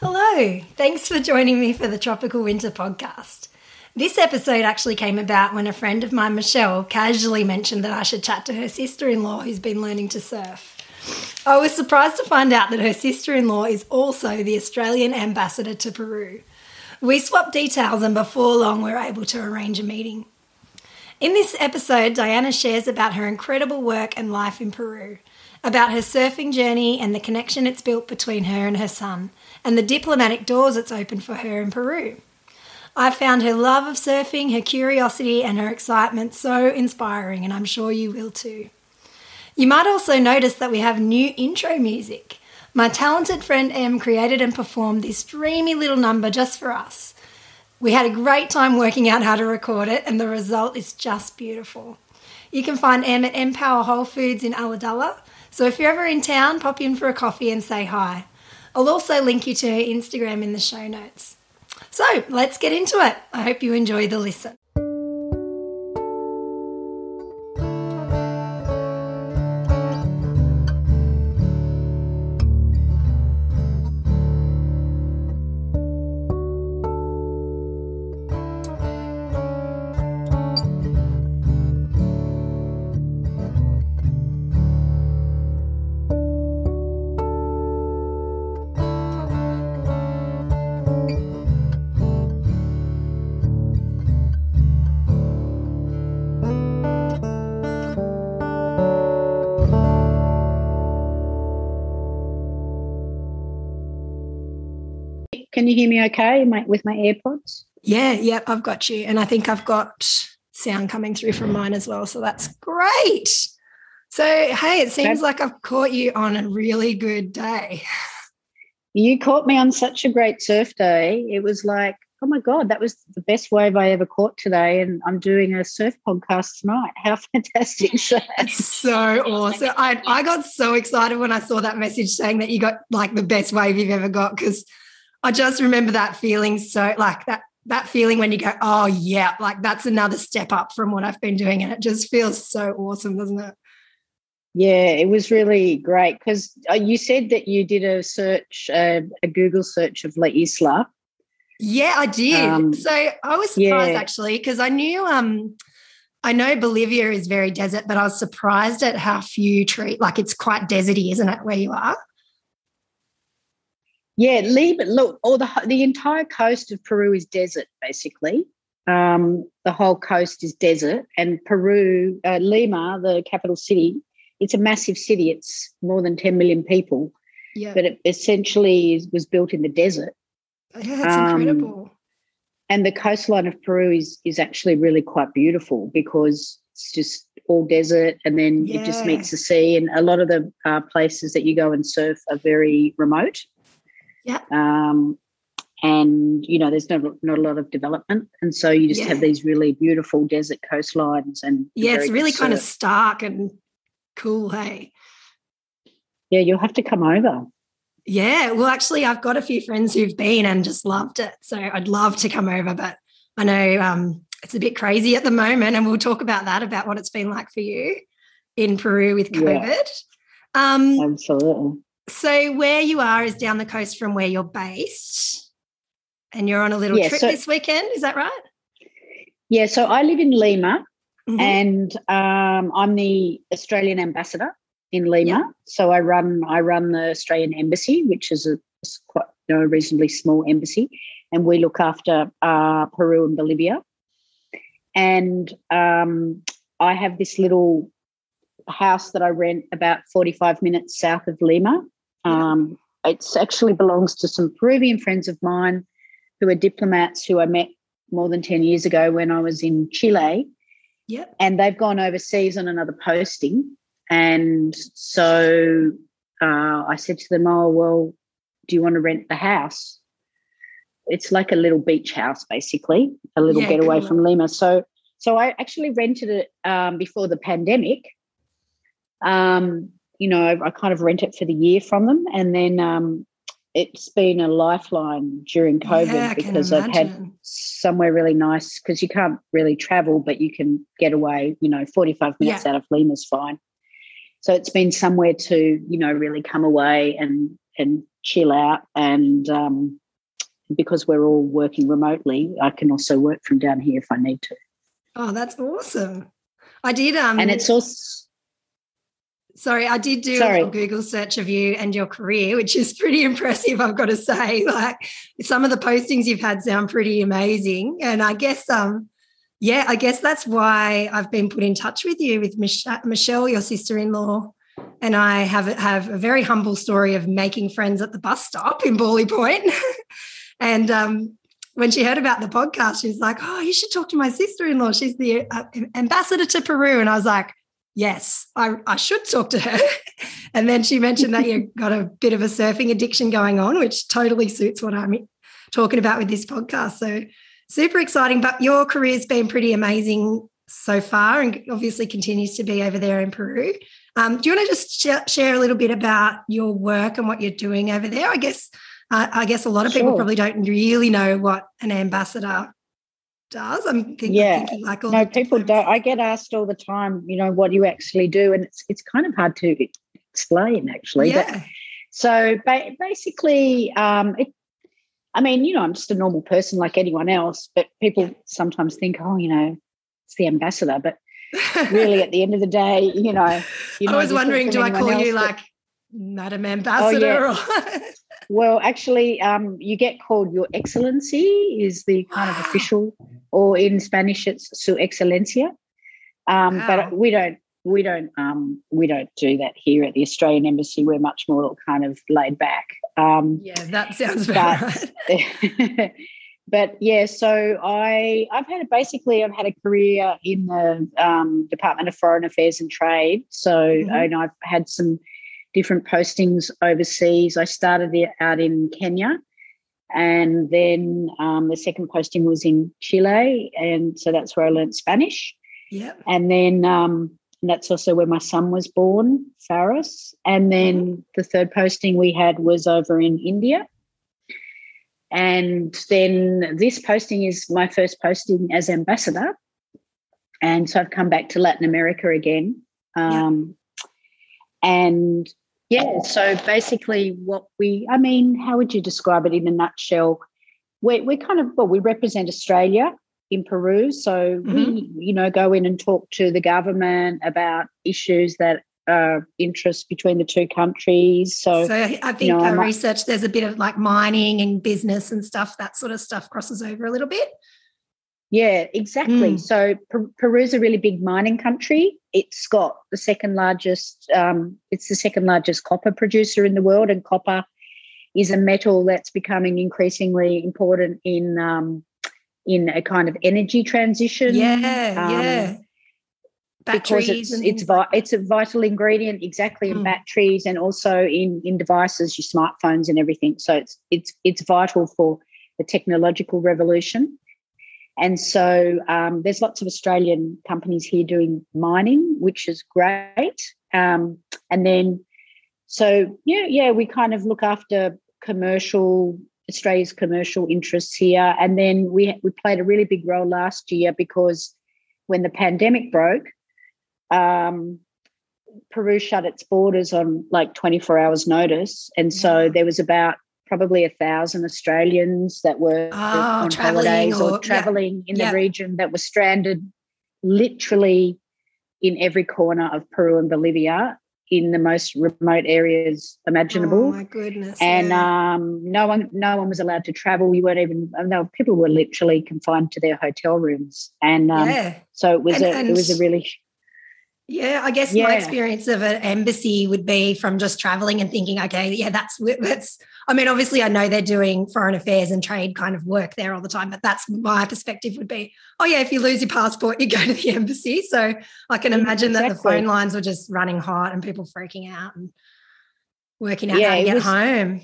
Hello, thanks for joining me for the Tropical Winter podcast. This episode actually came about when a friend of mine, Michelle, casually mentioned that I should chat to her sister in law who's been learning to surf. I was surprised to find out that her sister in law is also the Australian ambassador to Peru. We swapped details, and before long, we were able to arrange a meeting. In this episode, Diana shares about her incredible work and life in Peru, about her surfing journey and the connection it's built between her and her son, and the diplomatic doors it's opened for her in Peru. I found her love of surfing, her curiosity, and her excitement so inspiring, and I'm sure you will too. You might also notice that we have new intro music. My talented friend Em created and performed this dreamy little number just for us. We had a great time working out how to record it, and the result is just beautiful. You can find Em at Empower Whole Foods in Ulladulla, so if you're ever in town, pop in for a coffee and say hi. I'll also link you to her Instagram in the show notes. So let's get into it. I hope you enjoy the listen. Hear me okay my, with my AirPods? Yeah, yeah, I've got you. And I think I've got sound coming through from mine as well. So that's great. So, hey, it seems like I've caught you on a really good day. You caught me on such a great surf day. It was like, oh my God, that was the best wave I ever caught today. And I'm doing a surf podcast tonight. How fantastic. So awesome. I, I got so excited when I saw that message saying that you got like the best wave you've ever got because I just remember that feeling so like that that feeling when you go, oh yeah, like that's another step up from what I've been doing. And it just feels so awesome, doesn't it? yeah, it was really great because you said that you did a search, uh, a Google search of La Isla. Yeah, I did. Um, so I was surprised yeah. actually because I knew um I know Bolivia is very desert, but I was surprised at how few tree like it's quite deserty, isn't it, where you are? Yeah, Lima, look, all the the entire coast of Peru is desert, basically. Um, the whole coast is desert, and Peru, uh, Lima, the capital city, it's a massive city. It's more than ten million people, Yeah. but it essentially is, was built in the desert. yeah, that's um, incredible. And the coastline of Peru is is actually really quite beautiful because it's just all desert, and then it just meets the sea. And a lot of the uh, places that you go and surf are very remote. Yeah. Um, and you know, there's not not a lot of development, and so you just Yeah. have these really beautiful desert coastlines. And Yeah, it's really kind of stark and cool, hey. yeah. You'll have to come over. Yeah, well, actually, I've got a few friends who've been and just loved it. So I'd love to come over, but I know um, it's a bit crazy at the moment, and we'll talk about that about what it's been like for you in Peru with Yeah. COVID. Um, Absolutely. So where you are is down the coast from where you're based, and you're on a little Yeah, trip so- this weekend. Is that right? Yeah. So I live in Lima, Mhm. and um, I'm the Australian ambassador in Lima. Yeah. So I run I run the Australian embassy, which is a quite you know, a reasonably small embassy, and we look after uh, Peru and Bolivia. And um, I have this little house that I rent about 45 minutes south of Lima. Um, it actually belongs to some Peruvian friends of mine who are diplomats who I met more than 10 years ago when I was in Chile Yep. and they've gone overseas on another posting. And so uh, I said to them, Oh, well, do you want to rent the house? It's like a little beach house, basically, a little Yeah, getaway cool. from Lima. So, so I actually rented it um, before the pandemic. Um, you know, I, kind of rent it for the year from them, and then um, it's been a lifeline during COVID yeah, because I've had somewhere really nice because you can't really travel, but you can get away. You know, forty-five minutes out of Lima's fine. So it's been somewhere to you know really come away and and chill out. And um, because we're all working remotely, I can also work from down here if I need to. Oh, that's awesome. I did. Um, and it's also. Sorry, I did do Sorry. a Google search of you and your career, which is pretty impressive, I've got to say. Like some of the postings you've had sound pretty amazing. And I guess um yeah, I guess that's why I've been put in touch with you with Mich- Michelle, your sister-in-law. And I have have a very humble story of making friends at the bus stop in Bawley Point. and um, when she heard about the podcast, she was like, "Oh, you should talk to my sister-in-law. She's the uh, ambassador to Peru." And I was like, "Yes, I, I should talk to her." and then she mentioned that you've got a bit of a surfing addiction going on, which totally suits what I'm talking about with this podcast. So super exciting. But your career's been pretty amazing so far, and obviously continues to be over there in Peru. Um, do you want to just sh- share a little bit about your work and what you're doing over there? I guess uh, I guess a lot of people Sure. probably don't really know what an ambassador does. I'm thinking, Yeah. thinking like all No, people diplomas. don't. I get asked all the time, you know, what you actually do, and it's it's kind of hard to explain actually. But Yeah, so ba- basically, um, it, I mean, you know, I'm just a normal person like anyone else, but people sometimes think, oh, you know, it's the ambassador, but really, at the end of the day, you know, you I was wondering, do I call you else, like Madam Ambassador? or Well, actually, um, you get called Your Excellency is the kind of official, or in Spanish it's Su Excelencia. Um, Wow. But we don't, we don't, um, we don't do that here at the Australian Embassy. We're much more kind of laid back. Um, yeah, that sounds but right. but yeah, so I I've had a, basically I've had a career in the um, Department of Foreign Affairs and Trade. So Mhm. and I've had some different postings overseas. I started it out in Kenya, and then um, the second posting was in Chile, and so that's where I learned Spanish. Yep. And then um, and that's also where my son was born, Faris. And then the third posting we had was over in India. And then this posting is my first posting as ambassador. And so I've come back to Latin America again. Yeah. Um, And yeah, so basically, what we, I mean, how would you describe it in a nutshell? We, we kind of, well, we represent Australia in Peru. So we, you know, go in and talk to the government about issues that are interest between the two countries. So, So I think know, uh, I'm research there's a bit of like mining and business and stuff. That sort of stuff crosses over a little bit. Yeah, exactly. Mm. So Per- Peru's a really big mining country. It's got the second largest. Um, it's the second largest copper producer in the world, and copper is a metal that's becoming increasingly important in um, in a kind of energy transition. Yeah, um, yeah. because it's and it's vi- it's a vital ingredient exactly in Mm. batteries and also in in devices, your smartphones and everything. So it's it's it's vital for the technological revolution. And so um, there's lots of Australian companies here doing mining, which is great. Um, and then, so yeah, yeah, we kind of look after commercial Australia's commercial interests here. And then we we played a really big role last year because when the pandemic broke, um, Peru shut its borders on like 24 hours notice. And so there was about probably a thousand Australians that were Oh, on holidays or, or- yeah. traveling in Yeah. the region that were stranded literally in every corner of Peru and Bolivia in the most remote areas imaginable. Oh my goodness. and yeah. um, no one no one was allowed to travel. We weren't even no people were literally confined to their hotel rooms, and um, yeah. so it was And- a and- it was a really Yeah, I guess my experience of an embassy would be from just traveling and thinking, okay, yeah, that's that's. I mean, obviously, I know they're doing foreign affairs and trade kind of work there all the time, but that's my perspective would be, oh yeah, if you lose your passport, you go to the embassy. So I can imagine that the phone lines were just running hot and people freaking out and working out Yeah, how to get was- home.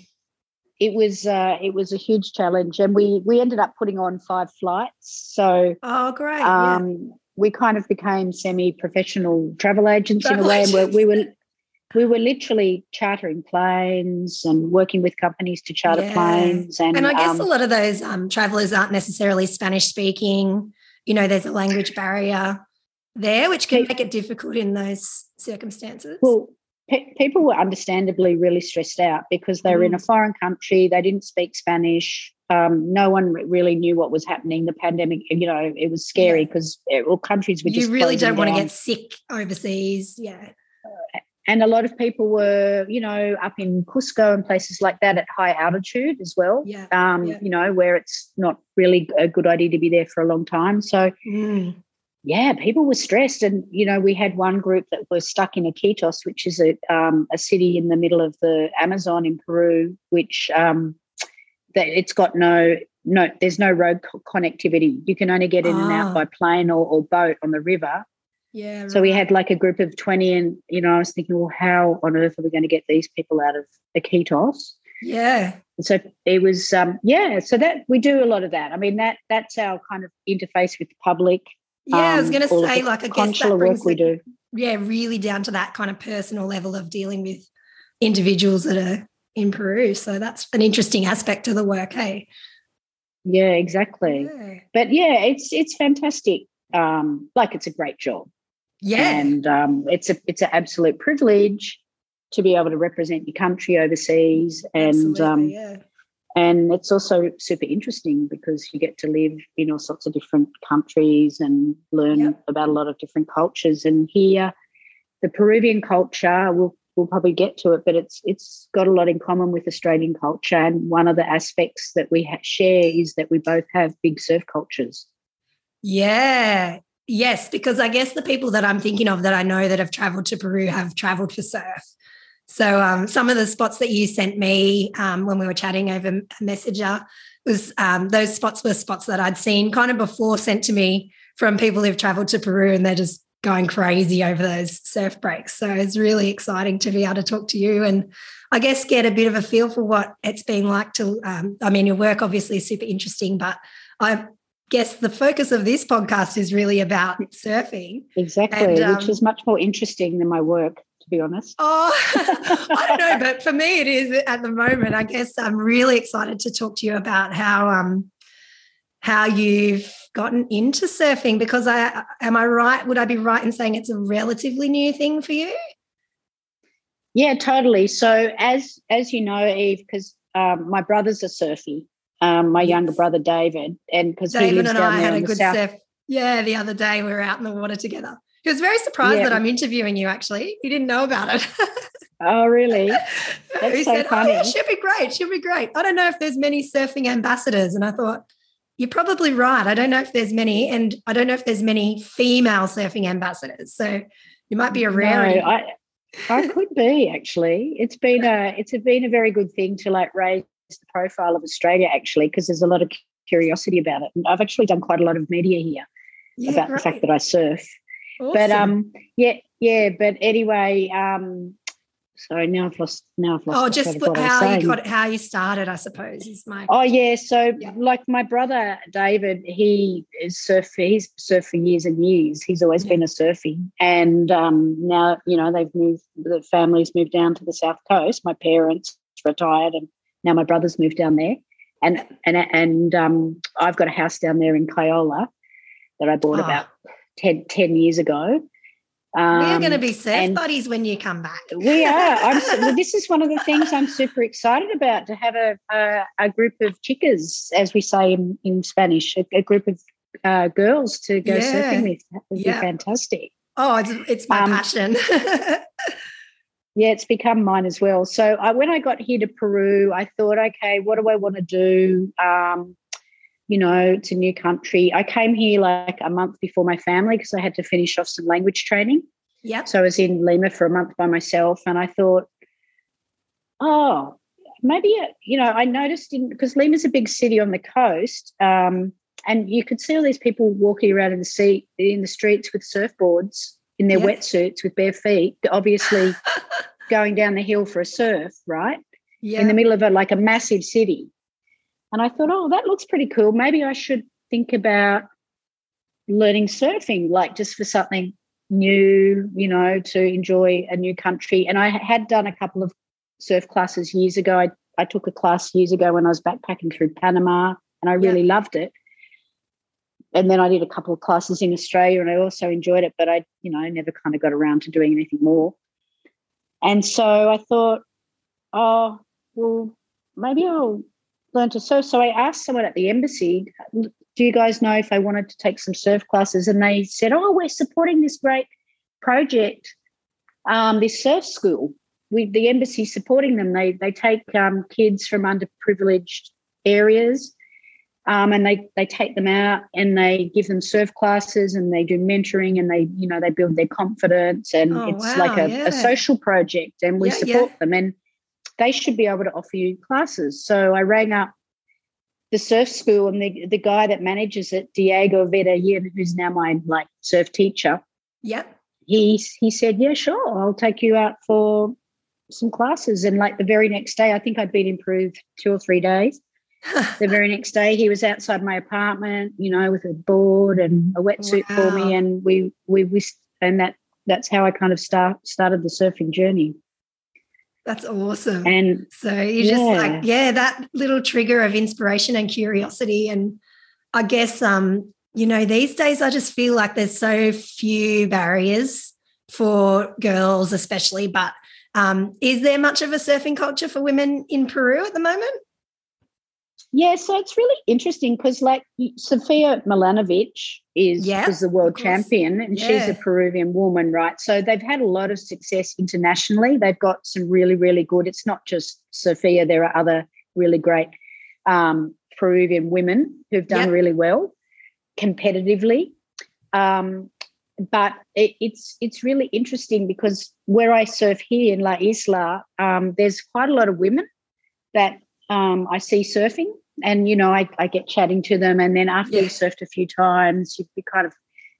it was uh, it was a huge challenge, and we we ended up putting on five flights. So Oh, great! yeah. We kind of became semi-professional travel agents in a Travel way, and we're- we were we were literally chartering planes and working with companies to charter Yeah. planes. And, And I guess um, a lot of those um, travelers aren't necessarily Spanish speaking. You know, there's a language barrier there, which can make it difficult in those circumstances. Well, pe- people were understandably really stressed out because they were mm. in a mm. foreign country. They didn't speak Spanish. Um, no one really knew what was happening. The pandemic, you know, it was scary because yeah. all countries were. Just. You really don't want to get sick overseas, yeah. and a lot of people were, you know, up in Cusco and places like that at high altitude as well. Yeah. Um, yeah. You know, where it's not really a good idea to be there for a long time. So. Mm yeah, people were stressed, and you know, we had one group that was stuck in Iquitos, which is a um, a city in the middle of the Amazon in Peru, which um, that it's got no no, there's no road co- connectivity. You can only get in ah. and out ah. by plane or, or boat on the river. Yeah. So we had like a group of twenty, and you know, I was thinking, well, how on earth are we going to get these people out of Iquitos? Yeah. So it was, um, yeah. So that we do a lot of that. I mean, that that's our kind of interface with the public yeah, um, I was going to say, like, I guess that brings we do. Yeah, really down to that kind of personal level of dealing with individuals that are in Peru. So that's an interesting aspect of the work, hey? Yeah, exactly. Yeah. But yeah, it's it's fantastic. Um, like it's a great job. Yeah, and um, it's a it's an absolute privilege to be able to represent your country overseas, and um, yeah. And it's also super interesting because you get to live in all sorts of different countries and learn yep. about a lot of different cultures. And here, the Peruvian culture, we'll, we'll probably get to it, but it's it's got a lot in common with Australian culture. And one of the aspects that we ha- share is that we both have big surf cultures. Yeah, Yes, because I guess the people that I'm thinking of that I know that have traveled to Peru have traveled for surf. So um, some of the spots that you sent me um, when we were chatting over Messenger was um, those spots were spots that I'd seen kind of before sent to me from people who've traveled to Peru and they're just going crazy over those surf breaks. So it's really exciting to be able to talk to you and I guess get a bit of a feel for what it's been like to. Um, I mean, your work obviously is super interesting, but I guess the focus of this podcast is really about surfing. Exactly, and, which um, is much more interesting than my work be honest. Oh, I don't know, but for me, it is at the moment. I guess I'm really excited to talk to you about how um how you've gotten into surfing because I am I right? Would I be right in saying it's a relatively new thing for you? Yeah, totally. So as as you know, Eve, because um, my brother's a surfy, um, my younger brother David, and because he lives and down I had a good surf. Yeah, the other day we were out in the water together. He was very surprised yeah. that I'm interviewing you. Actually, he didn't know about it. oh, really? That's he so said, oh, funny. "Oh, yeah, she'll be great. She'll be great." I don't know if there's many surfing ambassadors, and I thought you're probably right. I don't know if there's many, and I don't know if there's many female surfing ambassadors. So you might be a rarity. No, I, I could be actually. It's been a it's been a very good thing to like raise the profile of Australia actually because there's a lot of curiosity about it. And I've actually done quite a lot of media here yeah, about the fact that I surf. Awesome. But um, yeah, yeah. But anyway, um, sorry, now I've lost. Now I've lost. Oh, just how you got how you started, I suppose, is my. Oh yeah, so yeah. like my brother David, he is surf. He's surfed for years and years. He's always yeah. been a surfing, and um, now you know they've moved. The family's moved down to the south coast. My parents retired, and now my brother's moved down there, and and and um, I've got a house down there in Kioloa that I bought oh. about 10, 10 years ago. Um, We're going to be surf buddies when you come back. we are. I'm, this is one of the things I'm super excited about to have a, a, a group of chicas, as we say in, in Spanish, a, a group of uh, girls to go yeah. surfing with. That would yeah. be fantastic. Oh, it's, it's my um, passion. yeah, it's become mine as well. So I, when I got here to Peru, I thought, okay, what do I want to do? Um, you know, to new country. I came here like a month before my family because I had to finish off some language training. Yeah. So I was in Lima for a month by myself, and I thought, oh, maybe you know, I noticed in because Lima's a big city on the coast, um, and you could see all these people walking around in the sea in the streets with surfboards in their wetsuits with bare feet, obviously going down the hill for a surf, right? Yeah. In the middle of a like a massive city. And I thought, oh, that looks pretty cool. Maybe I should think about learning surfing, like just for something new, you know, to enjoy a new country. And I had done a couple of surf classes years ago. I, I took a class years ago when I was backpacking through Panama and I really yeah. loved it. And then I did a couple of classes in Australia and I also enjoyed it, but I, you know, never kind of got around to doing anything more. And so I thought, oh, well, maybe I'll learn to surf. So I asked someone at the embassy, do you guys know if I wanted to take some surf classes? And they said, oh, we're supporting this great project, um, this surf school. We, the embassy supporting them. They they take um, kids from underprivileged areas, um, and they they take them out and they give them surf classes and they do mentoring and they you know they build their confidence and oh, it's wow, like a, yeah. a, social project and we yeah, support yeah. them and they should be able to offer you classes. So I rang up the surf school and the, the guy that manages it, Diego Vera, who's now my like surf teacher. Yep. He he said, Yeah, sure, I'll take you out for some classes. And like the very next day, I think I'd been in Peru two or three days. the very next day he was outside my apartment, you know, with a board and a wetsuit wow. for me. And we we we and that that's how I kind of start started the surfing journey. That's awesome. And so you yeah. just like, yeah, that little trigger of inspiration and curiosity. And I guess, um, you know, these days I just feel like there's so few barriers for girls, especially. But um, is there much of a surfing culture for women in Peru at the moment? Yeah, so it's really interesting because, like, Sofia Mulanovich is, yeah, is the world champion and yeah. she's a Peruvian woman, right? So they've had a lot of success internationally. They've got some really, really good, it's not just Sofia, there are other really great um, Peruvian women who've done yep. really well competitively. Um, but it, it's it's really interesting because where I surf here in La Isla, um, there's quite a lot of women that um, I see surfing, and you know, I, I get chatting to them, and then after yeah. you've surfed a few times, you, kind of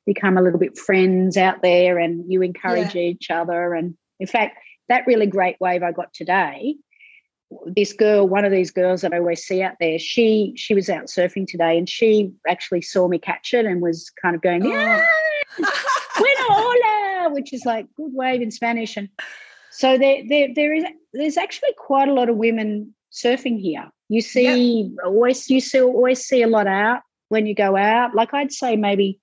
become a little bit friends out there, and you encourage yeah. each other. And in fact, that really great wave I got today. This girl, one of these girls that I always see out there, she she was out surfing today, and she actually saw me catch it and was kind of going, oh. "Yeah, bueno hola," which is like good wave in Spanish, and so there, there, there is there's actually quite a lot of women surfing here. You see yep. always you see always see a lot out when you go out. Like I'd say maybe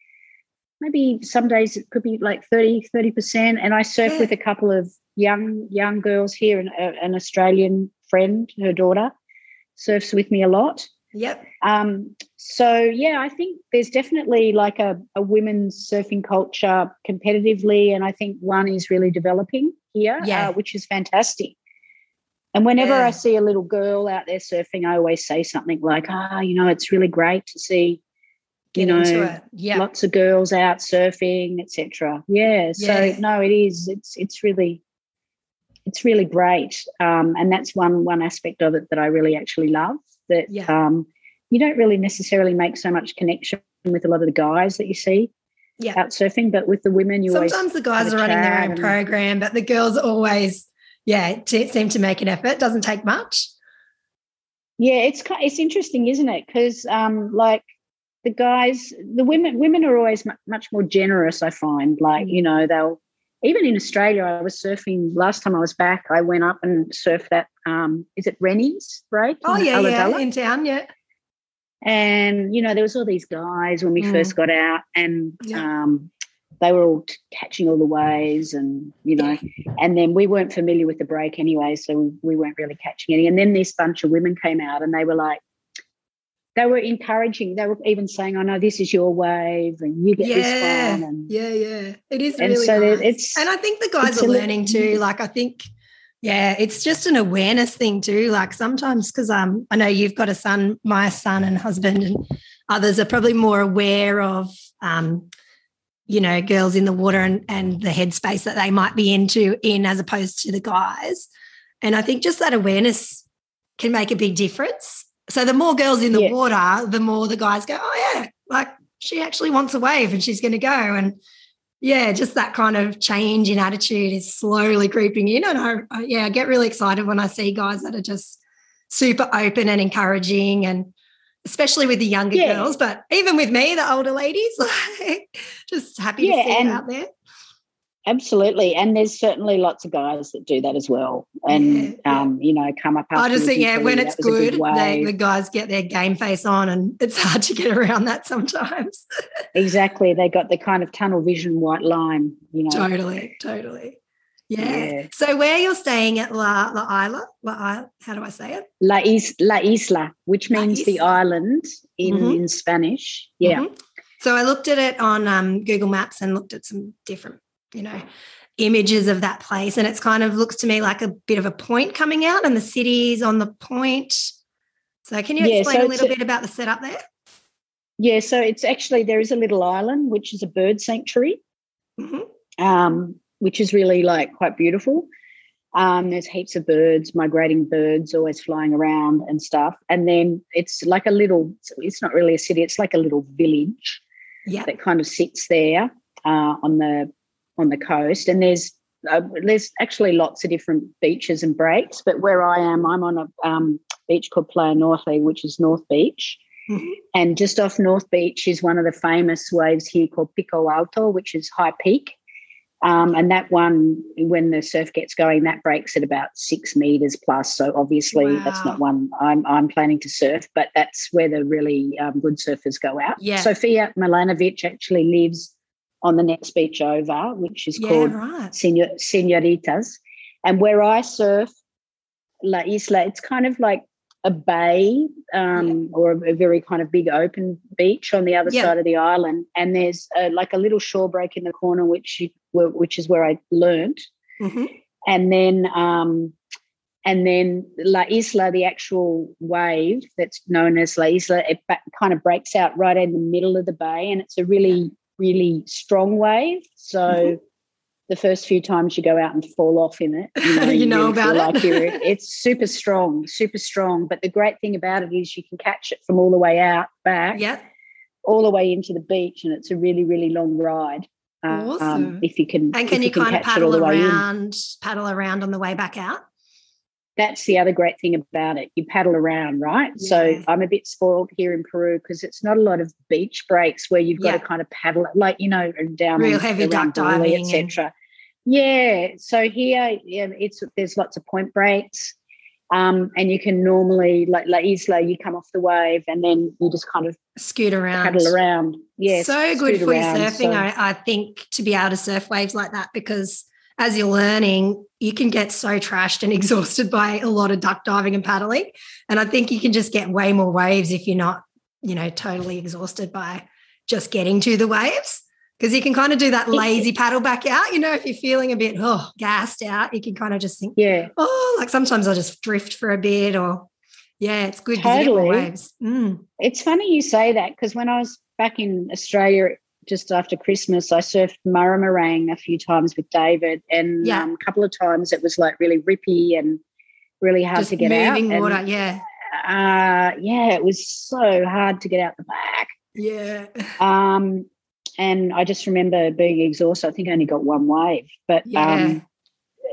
maybe some days it could be like 30 30% and I surf yeah. with a couple of young young girls here and an Australian friend, her daughter surfs with me a lot. Yep. Um, so yeah, I think there's definitely like a, a women's surfing culture competitively, and I think one is really developing here, yeah. Uh, which is fantastic. And whenever yeah. I see a little girl out there surfing, I always say something like, ah, you know, it's really great to see, you Get know, yeah. lots of girls out surfing, etc. Yeah. So yeah. no, it is. It's it's really it's really great. Um, and that's one one aspect of it that I really actually love. That yeah. um, you don't really necessarily make so much connection with a lot of the guys that you see yeah. out surfing, but with the women, you sometimes the guys are running their own program, but the girls are always yeah, t- seem to make an effort. Doesn't take much. Yeah, it's it's interesting, isn't it? Because um, like the guys, the women, women are always much more generous. I find, like you know, they'll even in Australia. I was surfing last time I was back. I went up and surfed that. Um, is it Rennie's break? Oh yeah, yeah, in town, yeah. And you know, there was all these guys when we mm. first got out, and yeah. um, they were all catching all the waves and you know and then we weren't familiar with the break anyway so we weren't really catching any. And then this bunch of women came out and they were like they were encouraging they were even saying oh no this is your wave and you get yeah, this one and yeah yeah. It is and really so nice. it's and i think the guys are learning too like i think yeah it's just an awareness thing too like sometimes because um i know you've got a son my son and husband and others are probably more aware of um you know girls in the water and, and the headspace that they might be into in as opposed to the guys. And i think just that awareness can make a big difference. So the more girls in the yeah. water the more the guys go oh yeah like she actually wants a wave and she's going to go. And yeah just that kind of change in attitude is slowly creeping in. And I, I yeah i get really excited when i see guys that are just super open and encouraging and especially with the younger yeah. girls, but even with me, the older ladies, like, just happy yeah, to see it out there. Absolutely, and there's certainly lots of guys that do that as well, and yeah, um, you know, come up. I just think, yeah, when it's good, they, the guys get their game face on, and it's hard to get around that sometimes. exactly, they got the kind of tunnel vision white line, you know. Totally, totally. Yeah. Yeah. So where you're staying at La La Isla, La Isla, how do I say it? La, Is- La Isla, which means the island in, Mhm. in Spanish. Yeah. Mhm. So I looked at it on um, Google Maps and looked at some different, you know, images of that place, and it's kind of looks to me like a bit of a point coming out, and the city's on the point. So can you Yeah, explain so a little bit about the setup there? Yeah. So it's actually, there is a little island, which is a bird sanctuary. hmm um, which is really like quite beautiful. Um, there's heaps of birds, migrating birds, always flying around and stuff. And then it's like a little. It's not really a city. It's like a little village Yeah. that kind of sits there uh, on the on the coast. And there's uh, there's actually lots of different beaches and breaks. But where I am, I'm on a um, beach called Playa Norte, which is North Beach. Mhm. And just off North Beach is one of the famous waves here called Pico Alto, which is High Peak. Um, and that one, when the surf gets going, that breaks at about six meters plus. So obviously, that's not one I'm I'm planning to surf, but that's where the really um, good surfers go out. Yeah. Sofia Mulanovich actually lives on the next beach over, which is Yeah. called Right. Senor, Senoritas. And where I surf, La Isla, it's kind of like a bay um, or a, a very kind of big open beach on the other Yeah. side of the island. And there's uh like a little shore break in the corner, which you, which is where I learnt. hmm And then um, and then La Isla, the actual wave that's known as La Isla, it kind of breaks out right in the middle of the bay, and it's a really, really strong wave. So Mhm. the first few times you go out and fall off in it, you know, You know about it. Like it's super strong, super strong. But the great thing about it is you can catch it from all the way out back, Yeah. all the way into the beach, and it's a really, really long ride. Um, Awesome. if you can, And can if you, kind of catch it all paddle the way in. around, paddle around on the way back out? that's the other great thing about it. You paddle around, right? So I'm a bit spoiled here in Peru because it's not a lot of beach breaks where you've got Yeah. to kind of paddle it, like you know, down Real on- heavy duck diving and- etc. Yeah. So here, yeah, it's there's lots of point breaks, um, and you can normally like La Isla, you come off the wave and then you just kind of Scoot around. paddle around. Yeah, so good for your surfing, So- I, I think, to be able to surf waves like that because as you're learning, you can get so trashed and exhausted by a lot of duck diving and paddling. And I think you can just get way more waves if you're not, you know, totally exhausted by just getting to the waves. Because you can kind of do that lazy paddle back out. You know, if you're feeling a bit oh gassed out, you can kind of just think, yeah. oh, like sometimes I'll just drift for a bit or yeah, it's good because you get more Totally. waves. Mm. It's funny you say that because when I was back in Australia just after Christmas, I surfed Murramarang a few times with David, and Yeah. um, a couple of times it was like really rippy and really hard Just to get out. moving and, water. Yeah. uh, yeah, it was so hard to get out the back. Yeah. Um, and I just remember being exhausted. I think I only got one wave, but Yeah. um,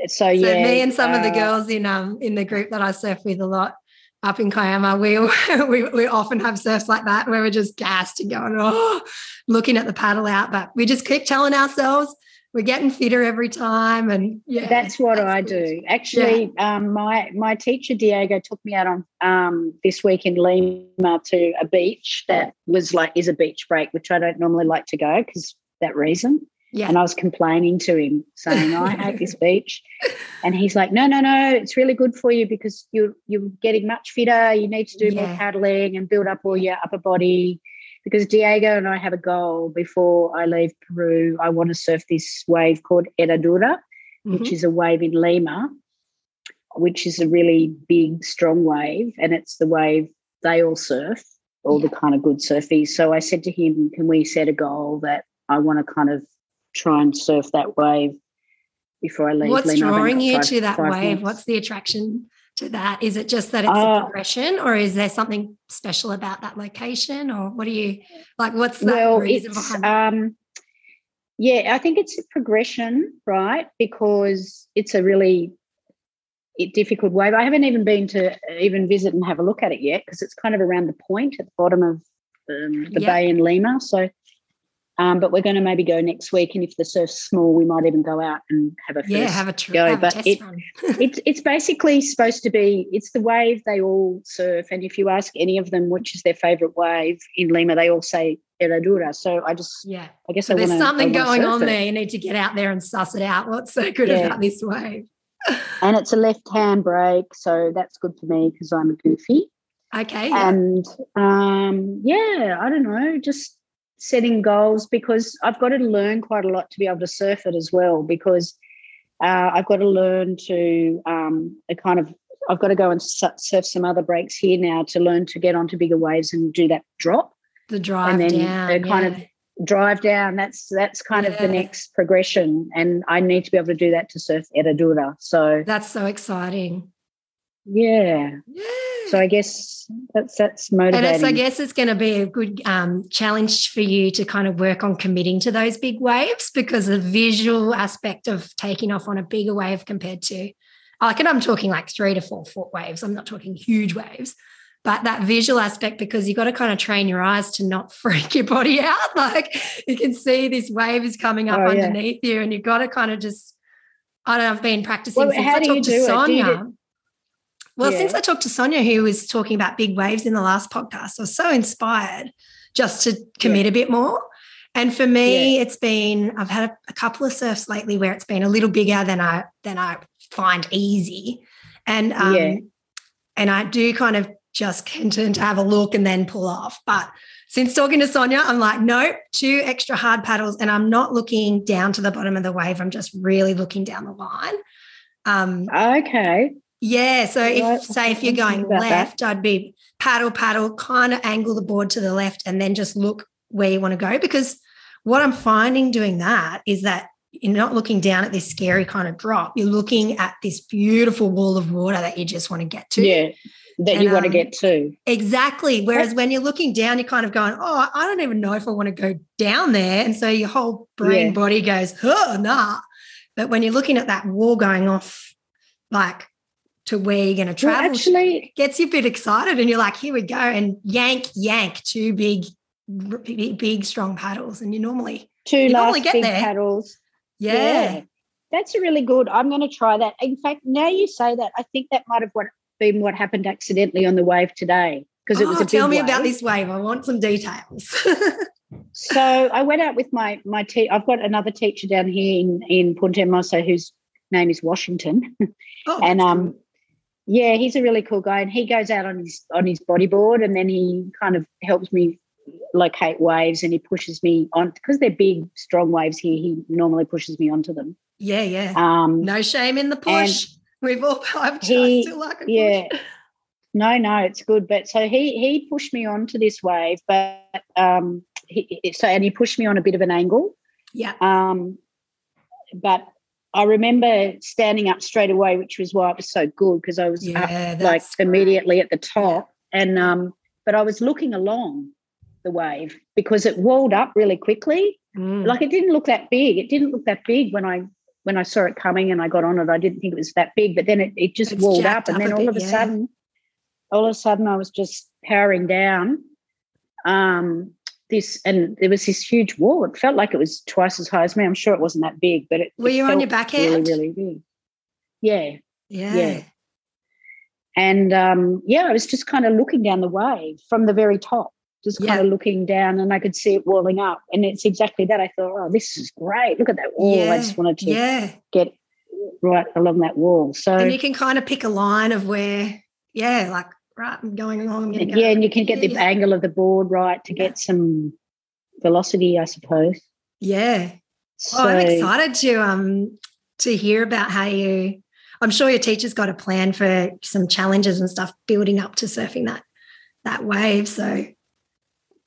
so So yeah, me and some of the uh, girls in um in the group that I surf with a lot up in Kiama, we we we often have surfs like that where we're just gassed and going, oh, looking at the paddle out. But we just keep telling ourselves we're getting fitter every time. And yeah. That's what that's I good. do. Actually, um, my my teacher Diego took me out on um, this week in Lima to a beach that was like is a beach break, which I don't normally like to go because that reason. Yeah. And I was complaining to him, saying, "I hate this beach," and he's like, "No, no, no, it's really good for you because you're you're getting much fitter. You need to do more paddling and build up all your upper body." Because Diego and I have a goal before I leave Peru. I want to surf this wave called Herradura which Mhm. is a wave in Lima, which is a really big, strong wave. And it's the wave they all surf, all the kind of good surfies. So I said to him, Can we set a goal that I want to kind of try and surf that wave before I leave What's Lima? Drawing you five- to that wave? months. What's the attraction to that? Is it just that it's Uh, a progression or is there something special about that location? Or what do you like? What's that well, reason behind it? um, yeah, I think it's a progression, right? Because it's a really difficult wave. I haven't even been to even visit and have a look at it yet because it's kind of around the point at the bottom of um, the Yeah. bay in Lima. So Um, but we're going to maybe go next week, and if the surf's small, we might even go out and have a yeah, have a tr- go. have but it, it's it's basically supposed to be it's the wave they all surf, and if you ask any of them which is their favourite wave in Lima, they all say Herradura. So I just yeah. I guess So I there's wanna, something going on it. there. You need to get out there and suss it out. What's so good Yeah. about this wave? and it's a left hand break, so that's good for me because I'm a goofy. Okay. and um, yeah, I don't know, just setting goals because I've got to learn quite a lot to be able to surf it as well. Because uh, I've got to learn to um, a kind of I've got to go and surf some other breaks here now to learn to get onto bigger waves and do that drop the drive and then down. the kind yeah. of drive down. That's that's kind of the next progression, and I need to be able to do that to surf Herradura. So That's so exciting. Yeah, Yeah. so I guess that's that's and motivating. it's, I guess it's going to be a good um, challenge for you to kind of work on committing to those big waves because the visual aspect of taking off on a bigger wave compared to, like, and I'm talking like three to four foot waves. I'm not talking huge waves, but that visual aspect because you've got to kind of train your eyes to not freak your body out. Like you can see this wave is coming up Oh, yeah. underneath you, and you've got to kind of just. I don't know. I've been practicing Well, since I talked to do it? Do you Sonia. Well, Yeah. since I talked to Sonia, who was talking about big waves in the last podcast, I was so inspired just to commit a bit more. And for me, it's been I've had a, a couple of surfs lately where it's been a little bigger than I than I find easy, and um, Yeah. and I do kind of just tend to have a look and then pull off. But since talking to Sonia, I'm like, nope, two extra hard paddles, and I'm not looking down to the bottom of the wave. I'm just really looking down the line. Um, Okay. Yeah. So if Right, say if you're going about that. left, I'd be paddle, paddle, kind of angle the board to the left and then just look where you want to go. Because what I'm finding doing that is that you're not looking down at this scary kind of drop. You're looking at this beautiful wall of water that you just want to get to. Yeah. That And, you want to um, get to. Exactly. Whereas when you're looking down, you're kind of going, oh, I don't even know if I want to go down there. And so your whole brain Yeah. body goes, oh, nah. But when you're looking at that wall going off, like to where you're going to Well, travel, actually, gets you a bit excited. And you're like, here we go. And yank, yank, two big, big, big strong paddles. And you normally, two you normally get big there. paddles. yeah. That's a really good. I'm going to try that. In fact, now you say that, I think that might have what, been what happened accidentally on the wave today because it was Oh, a big tell me about this wave. I want some details. So I went out with my my te- I've got another teacher down here in in Punta Hermosa whose name is Washington. oh, and that's um. Yeah he's a really cool guy and he goes out on his on his bodyboard and then he kind of helps me locate waves and he pushes me on because they're big strong waves here he normally pushes me onto them yeah, yeah. um no shame in the push. We've all, I've just he- still like a yeah push. no no it's good but so he he pushed me onto this wave but um he, so and he pushed me on a bit of an angle Yeah. Um, but I remember standing up straight away, which was why it was so good because I was Yeah. up like great. immediately at the top. And um, but I was looking along the wave because it walled up really quickly. Mm. Like it didn't look that big. It didn't look that big when I when I saw it coming and I got on it. I didn't think it was that big, but then it, it just It's walled up, and up then all bit, of a yeah. sudden, all of a sudden, I was just powering down. Um, this and there was this huge wall. It felt like it was twice as high as me. I'm sure it wasn't that big, but it Were it you on your backhand? Really, really big. Yeah, yeah. yeah. and um, yeah, I was just kind of looking down the wave from the very top, just Yeah. kind of looking down, and I could see it walling up. And it's exactly that. I thought, oh, this is great. Look at that wall. I just wanted to Yeah. get right along that wall. So And you can kind of pick a line of where, yeah, like, right, I'm going along. I'm going to go. yeah, and you can get the Yeah. angle of the board right to get some velocity, I suppose. Yeah. So, Oh, I'm excited to um to hear about how you. I'm sure your teacher's got a plan for some challenges and stuff building up to surfing that that wave. So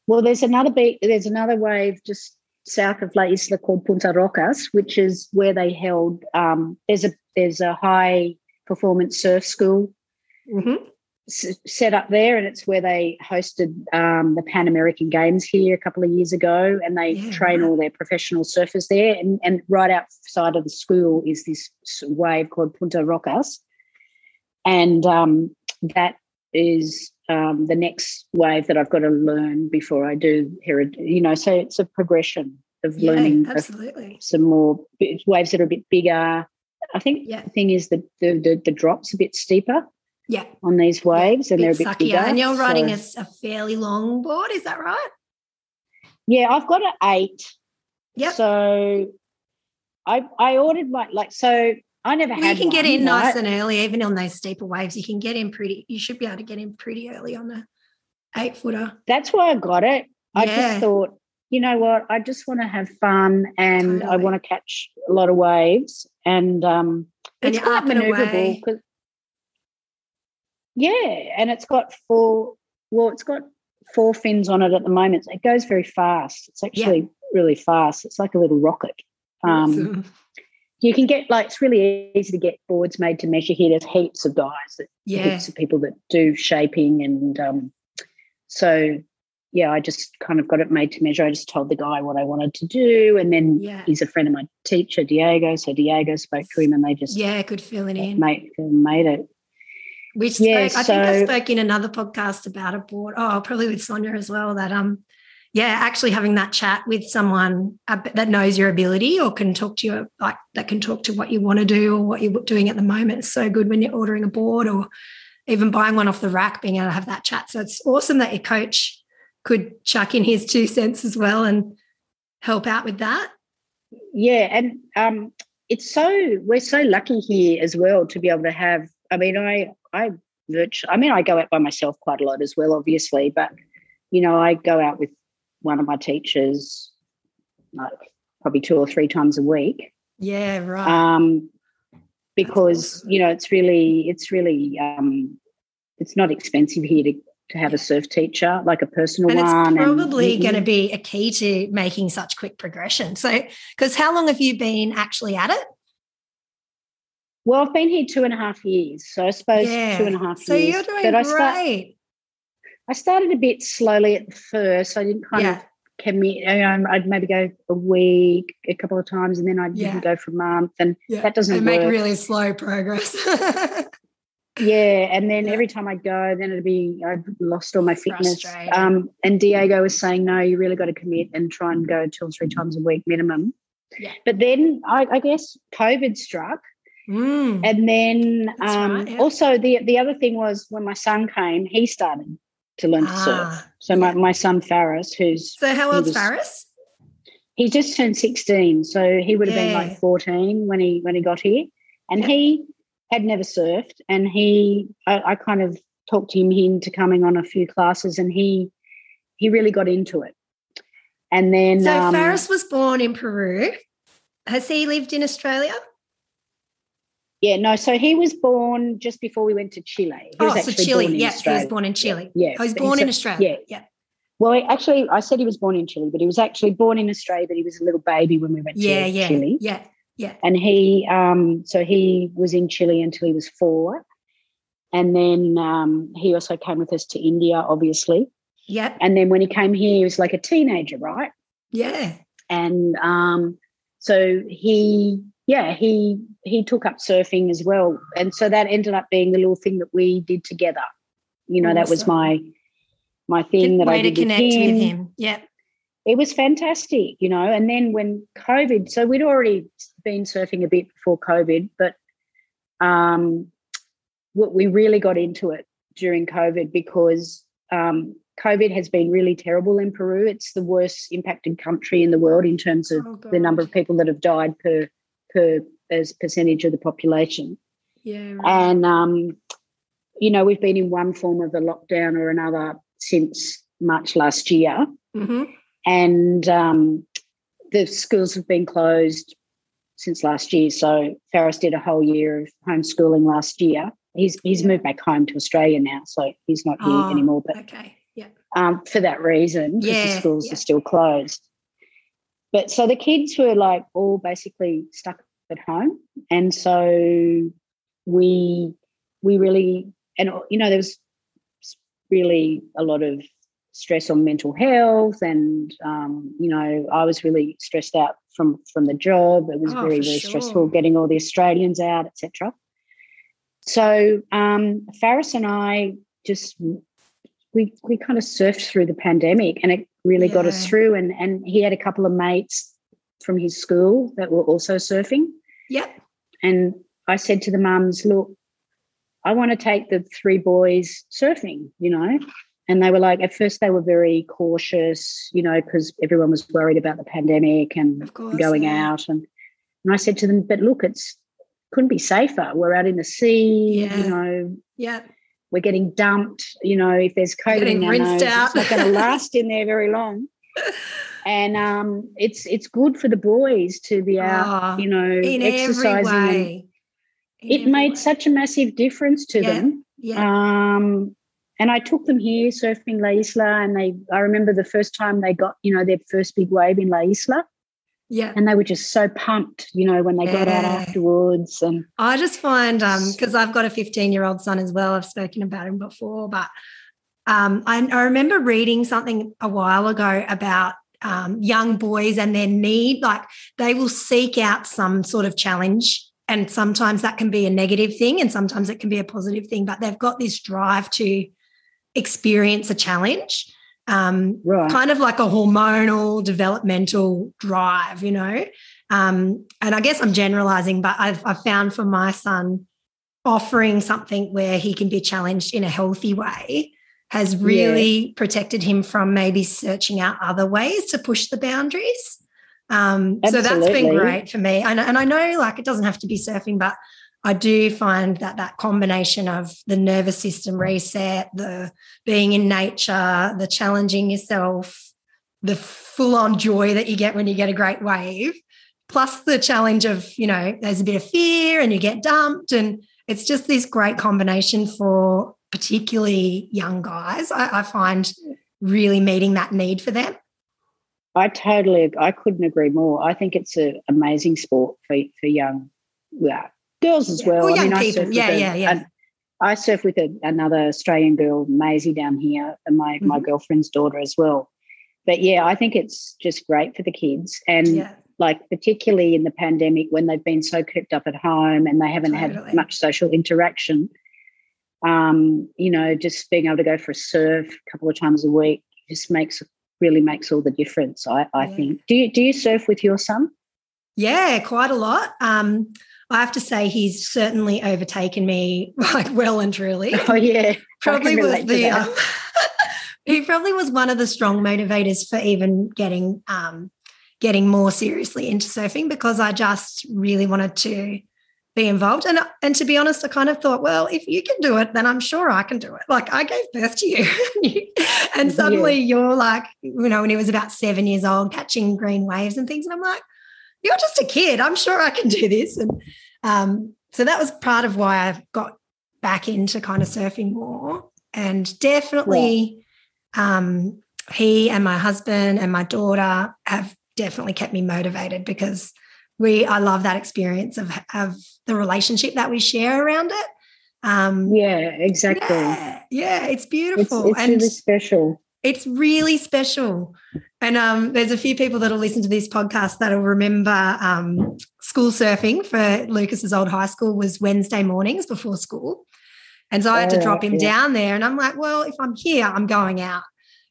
Well, there's another beach. There's another wave just south of La Isla called Punta Rocas, which is where they held. Um, there's a there's a high performance surf school mhm. Set up there, and it's where they hosted um, the Pan American Games here a couple of years ago, and they Yeah, train all their professional surfers there. And, and right outside of the school is this wave called Punta Rocas, and um, that is um, the next wave that I've got to learn before I do here You know, so it's a progression of Yeah, learning of absolutely. some more waves that are a bit bigger. I think Yeah. the thing is that the, the the drops a bit steeper Yeah. on these waves, and they're a bit suckier. bigger. And you're riding so- a, a fairly long board, is that right? yeah, I've got an eight. Yeah. So I I ordered my like so I never Well, you can get one, in nice and early, even on those steeper waves. You can get in pretty. You should be able to get in pretty early on the eight footer. That's why I got it. I Yeah. just thought, you know what? I just want to have fun and I want to catch a lot of waves. And um, And it's quite up and maneuverable. away. 'cause- yeah, and it's got four. Well, it's got four fins on it at the moment. It goes very fast. It's actually really fast. It's like a little rocket. Um, Awesome. you can get like it's really easy to get boards made to measure here. There's heaps of guys that Yeah. heaps of people that do shaping and um, so yeah, I just kind of got it made to measure. I just told the guy what I wanted to do, and then Yeah. he's a friend of my teacher, Diego. So Diego spoke to him, and they just Yeah, good filling in. made made it. We spoke, Yeah, I think I spoke in another podcast about a board. Oh, probably with Sonia as well. That um, yeah, actually having that chat with someone that knows your ability or can talk to you like that can talk to what you want to do or what you're doing at the moment. is so good when you're ordering a board or even buying one off the rack, being able to have that chat. So it's awesome that your coach could chuck in his two cents as well and help out with that. Yeah, and um, it's so we're so lucky here as well to be able to have. I mean, I I virtu- I mean, I go out by myself quite a lot as well, obviously, but you know, I go out with one of my teachers like probably two or three times a week. Yeah, right. um, because awesome. you know it's really it's really um, it's not expensive here to, to have a surf teacher like a personal and one. it's probably and, going to be a key to making such quick progression. So, because how long have you been actually at it? Well, I've been here two and a half years, so I suppose two and a half So years. you're doing but I great. start, I started a bit slowly at first. I didn't kind yeah, of commit. Know, I'd maybe go a week, a couple of times, and then I Yeah. didn't go for a month, and yeah. that doesn't They make work. really slow progress. Yeah, and then Yeah. every time I'd go, then it'd be I'd lost all my fitness. Um, and Diego was saying, no, you really got to commit and try and go two or three times a week minimum. Yeah. But then I, I guess COVID struck, Mm. and then um, right, yeah. also the the other thing was when my son came, he started to learn to surf. Ah, So my, my son Faris, who's So, how old's was- Faris? he just turned 16 so he would have been like 14 when he when he got here and Yeah. he had never surfed and he I, I kind of talked him into coming on a few classes and he he really got into it and then So, um, Faris was born in Peru. Has he lived in Australia? Yeah no so he was born just before we went to chile he oh, was so Chile. Yeah, he was born in Chile. yeah Oh, he's But born in Australia. yeah. Yeah. well he- actually i said he was born in chile but he was actually born in australia but he was a little baby when we went Yeah. to Yeah. chile Yeah. Yeah. and he um so he was in chile until he was four and then um he also came with us to india obviously Yep. and then when he came here he was like a teenager right Yeah. and um so he yeah he he took up surfing as well and so that ended up being the little thing that we did together you know that was my my thing Good that way i to did connect with him. with him. Yep. it was fantastic, you know. And then when COVID, so we'd already been surfing a bit before COVID, but um, we we really got into it during COVID because um, COVID has been really terrible in Peru. It's the worst impacted country in the world in terms of Oh, the number of people that have died per per as percentage of the population. Yeah. Right. And um, you know, we've been in one form of a lockdown or another since March last year hmm and um, the schools have been closed since last year. So Faris did a whole year of homeschooling last year. He's he's Yeah. moved back home to Australia now, so he's not here Oh, anymore. But Okay. Yeah. um, for that reason, Yeah, the schools yeah. are still closed. But so the kids were like all basically stuck at home, and so we we really and you know there was really a lot of stress on mental health, and um, you know I was really stressed out from from the job. It was Oh, very very sure. stressful getting all the Australians out, etc. So um, Faris and I just we we kind of surfed through the pandemic and it really yeah. got us through and and he had a couple of mates from his school that were also surfing yep and i said to the mums look i want to take the three boys surfing you know and they were like at first they were very cautious you know because everyone was worried about the pandemic and course, going yeah. out and and i said to them but look it's couldn't be safer we're out in the sea yeah. you know yeah we're getting dumped you know if there's covid in our nose, out. it's not going to last in there very long and um it's it's good for the boys to be out oh, you know exercising it made way. such a massive difference to yeah. them yeah. um and I took them here surfing La Isla, and they I remember the first time they got you know their first big wave in La Isla. Yeah. And they were just so pumped, you know, when they yeah. got out afterwards. And I just find um because I've got a 15 year old son as well. I've spoken about him before, but um I, I remember reading something a while ago about um, young boys and their need, like they will seek out some sort of challenge and sometimes that can be a negative thing and sometimes it can be a positive thing but they've got this drive to experience a challenge. Um, right. kind of like a hormonal developmental drive, you know. Um, and I guess I'm generalizing, but I've, I've found for my son, offering something where he can be challenged in a healthy way has really yeah. protected him from maybe searching out other ways to push the boundaries. Um, so that's been great for me. And, and I know like it doesn't have to be surfing, but I do find that that combination of the nervous system reset, the being in nature, the challenging yourself, the full on joy that you get when you get a great wave, plus the challenge of, you know, there's a bit of fear and you get dumped. And it's just this great combination for particularly young guys. I, I find really meeting that need for them. I totally, I couldn't agree more. I think it's an amazing sport for, for young, yeah, girls as well. well I mean, people. I yeah, yeah, yeah. I surf with a, another Australian girl, Maisie, down here, and my mm-hmm. my girlfriend's daughter as well. But yeah, I think it's just great for the kids, and yeah. like particularly in the pandemic when they've been so cooped up at home and they haven't totally. had much social interaction. Um, you know, just being able to go for a surf a couple of times a week just makes really makes all the difference. I, I yeah. think. Do you do you surf with your son? Yeah, quite a lot. Um, I have to say he's certainly overtaken me like well and truly. Oh yeah, probably was the. Uh, he probably was one of the strong motivators for even getting um, getting more seriously into surfing because I just really wanted to be involved. And and to be honest, I kind of thought, well, if you can do it, then I'm sure I can do it. Like I gave birth to you, and suddenly yeah. you're like, you know, when he was about seven years old, catching green waves and things, and I'm like, you're just a kid. I'm sure I can do this. And um, so that was part of why I got back into kind of surfing more. And definitely, yeah. um, he and my husband and my daughter have definitely kept me motivated because we I love that experience of of the relationship that we share around it. Um, yeah, exactly. Yeah, yeah it's beautiful. It's, it's and really special. It's really special. And um, there's a few people that'll listen to this podcast that'll remember um, school surfing for Lucas's old high school was Wednesday mornings before school. And so I had to oh, drop him yeah. down there. And I'm like, well, if I'm here, I'm going out.